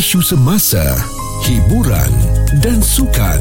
isu semasa, hiburan dan sukan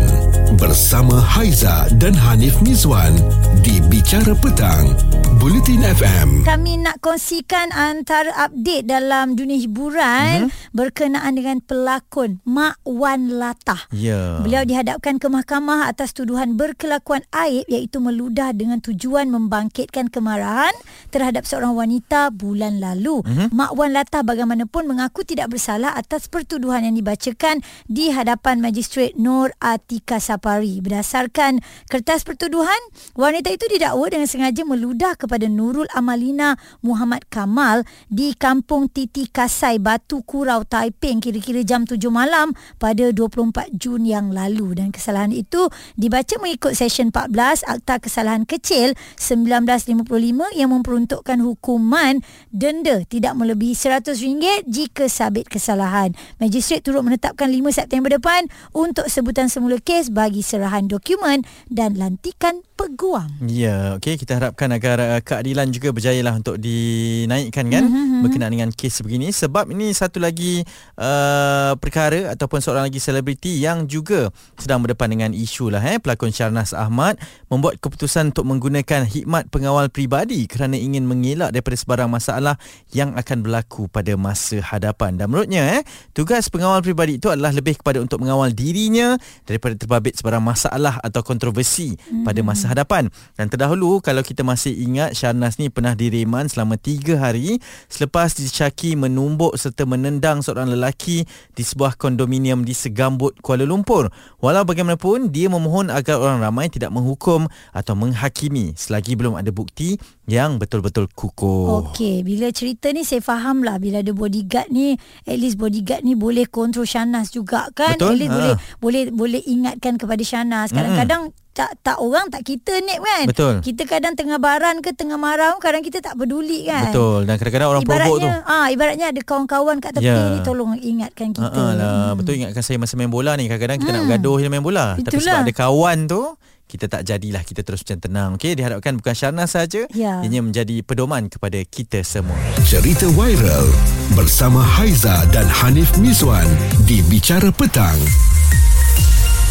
bersama Haiza dan Hanif Mizwan di Bicara Petang, Bulletin FM. Kami nak kongsikan antara update dalam dunia hiburan mm-hmm. berkenaan dengan pelakon Mak Wan Latah. Ya. Beliau dihadapkan ke mahkamah atas tuduhan berkelakuan aib iaitu meludah dengan tujuan membangkitkan kemarahan terhadap seorang wanita bulan lalu. Mm-hmm. Mak Wan Latah bagaimanapun mengaku tidak bersalah atas pertuduhan yang dibacakan di hadapan Magistrate Nur Atika Sapari. Berdasarkan kertas pertuduhan, wanita itu didakwa dengan sengaja meludah kepada Nurul Amalina Muhammad Kamal di Kampung Titi Kasai Batu Kurau Taiping kira-kira jam 7 malam pada 24 Jun yang lalu dan kesalahan itu dibaca mengikut Session 14 Akta Kesalahan Kecil 1955 yang memperuntukkan hukuman denda tidak melebihi RM100 jika sabit kesalahan. Magistrate turut menetapkan 5 September depan untuk sebutan semula kes bagi serahan dokumen dan lantikan peguam. Ya, okey kita harapkan agar uh, keadilan juga berjayalah untuk dinaikkan kan mm-hmm. berkenaan dengan kes begini sebab ini satu lagi uh, perkara ataupun seorang lagi selebriti yang juga sedang berdepan dengan isu lah eh pelakon Syarnas Ahmad membuat keputusan untuk menggunakan hikmat pengawal pribadi kerana ingin mengelak daripada sebarang masalah yang akan berlaku pada masa hadapan dan menurutnya eh tugas pengawal pribadi itu adalah lebih kepada untuk mengawal dirinya daripada terbabit sebarang masalah atau kontroversi mm-hmm. pada masa hadapan. Dan terdahulu kalau kita masih ingat Syarnas ni pernah direman selama 3 hari selepas dicaki menumbuk serta menendang seorang lelaki di sebuah kondominium di Segambut Kuala Lumpur. Walau bagaimanapun dia memohon agar orang ramai tidak menghukum atau menghakimi selagi belum ada bukti yang betul-betul kukuh. Okey, bila cerita ni saya faham lah bila ada bodyguard ni, at least bodyguard ni boleh kontrol Shanas juga kan? Betul? At least Ha. boleh boleh boleh ingatkan kepada Shanas. Kadang-kadang tak tak orang tak kita ni kan. Betul. Kita kadang tengah baran ke tengah marah kadang kita tak peduli kan. Betul. Dan kadang-kadang orang provok tu. Ibaratnya, ah ibaratnya ada kawan-kawan kat tepi Ya. ni tolong ingatkan kita. Ha lah, betul ingatkan saya masa main bola ni kadang-kadang kita nak Hmm. bergaduh dalam main bola tapi sebab Itulah. ada kawan tu kita tak jadilah kita terus macam tenang okey diharapkan bukan Syarnas saja Ya. ianya menjadi pedoman kepada kita semua Cerita viral bersama Haiza dan Hanif Mizwan di Bicara Petang,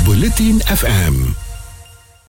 Bulletin FM.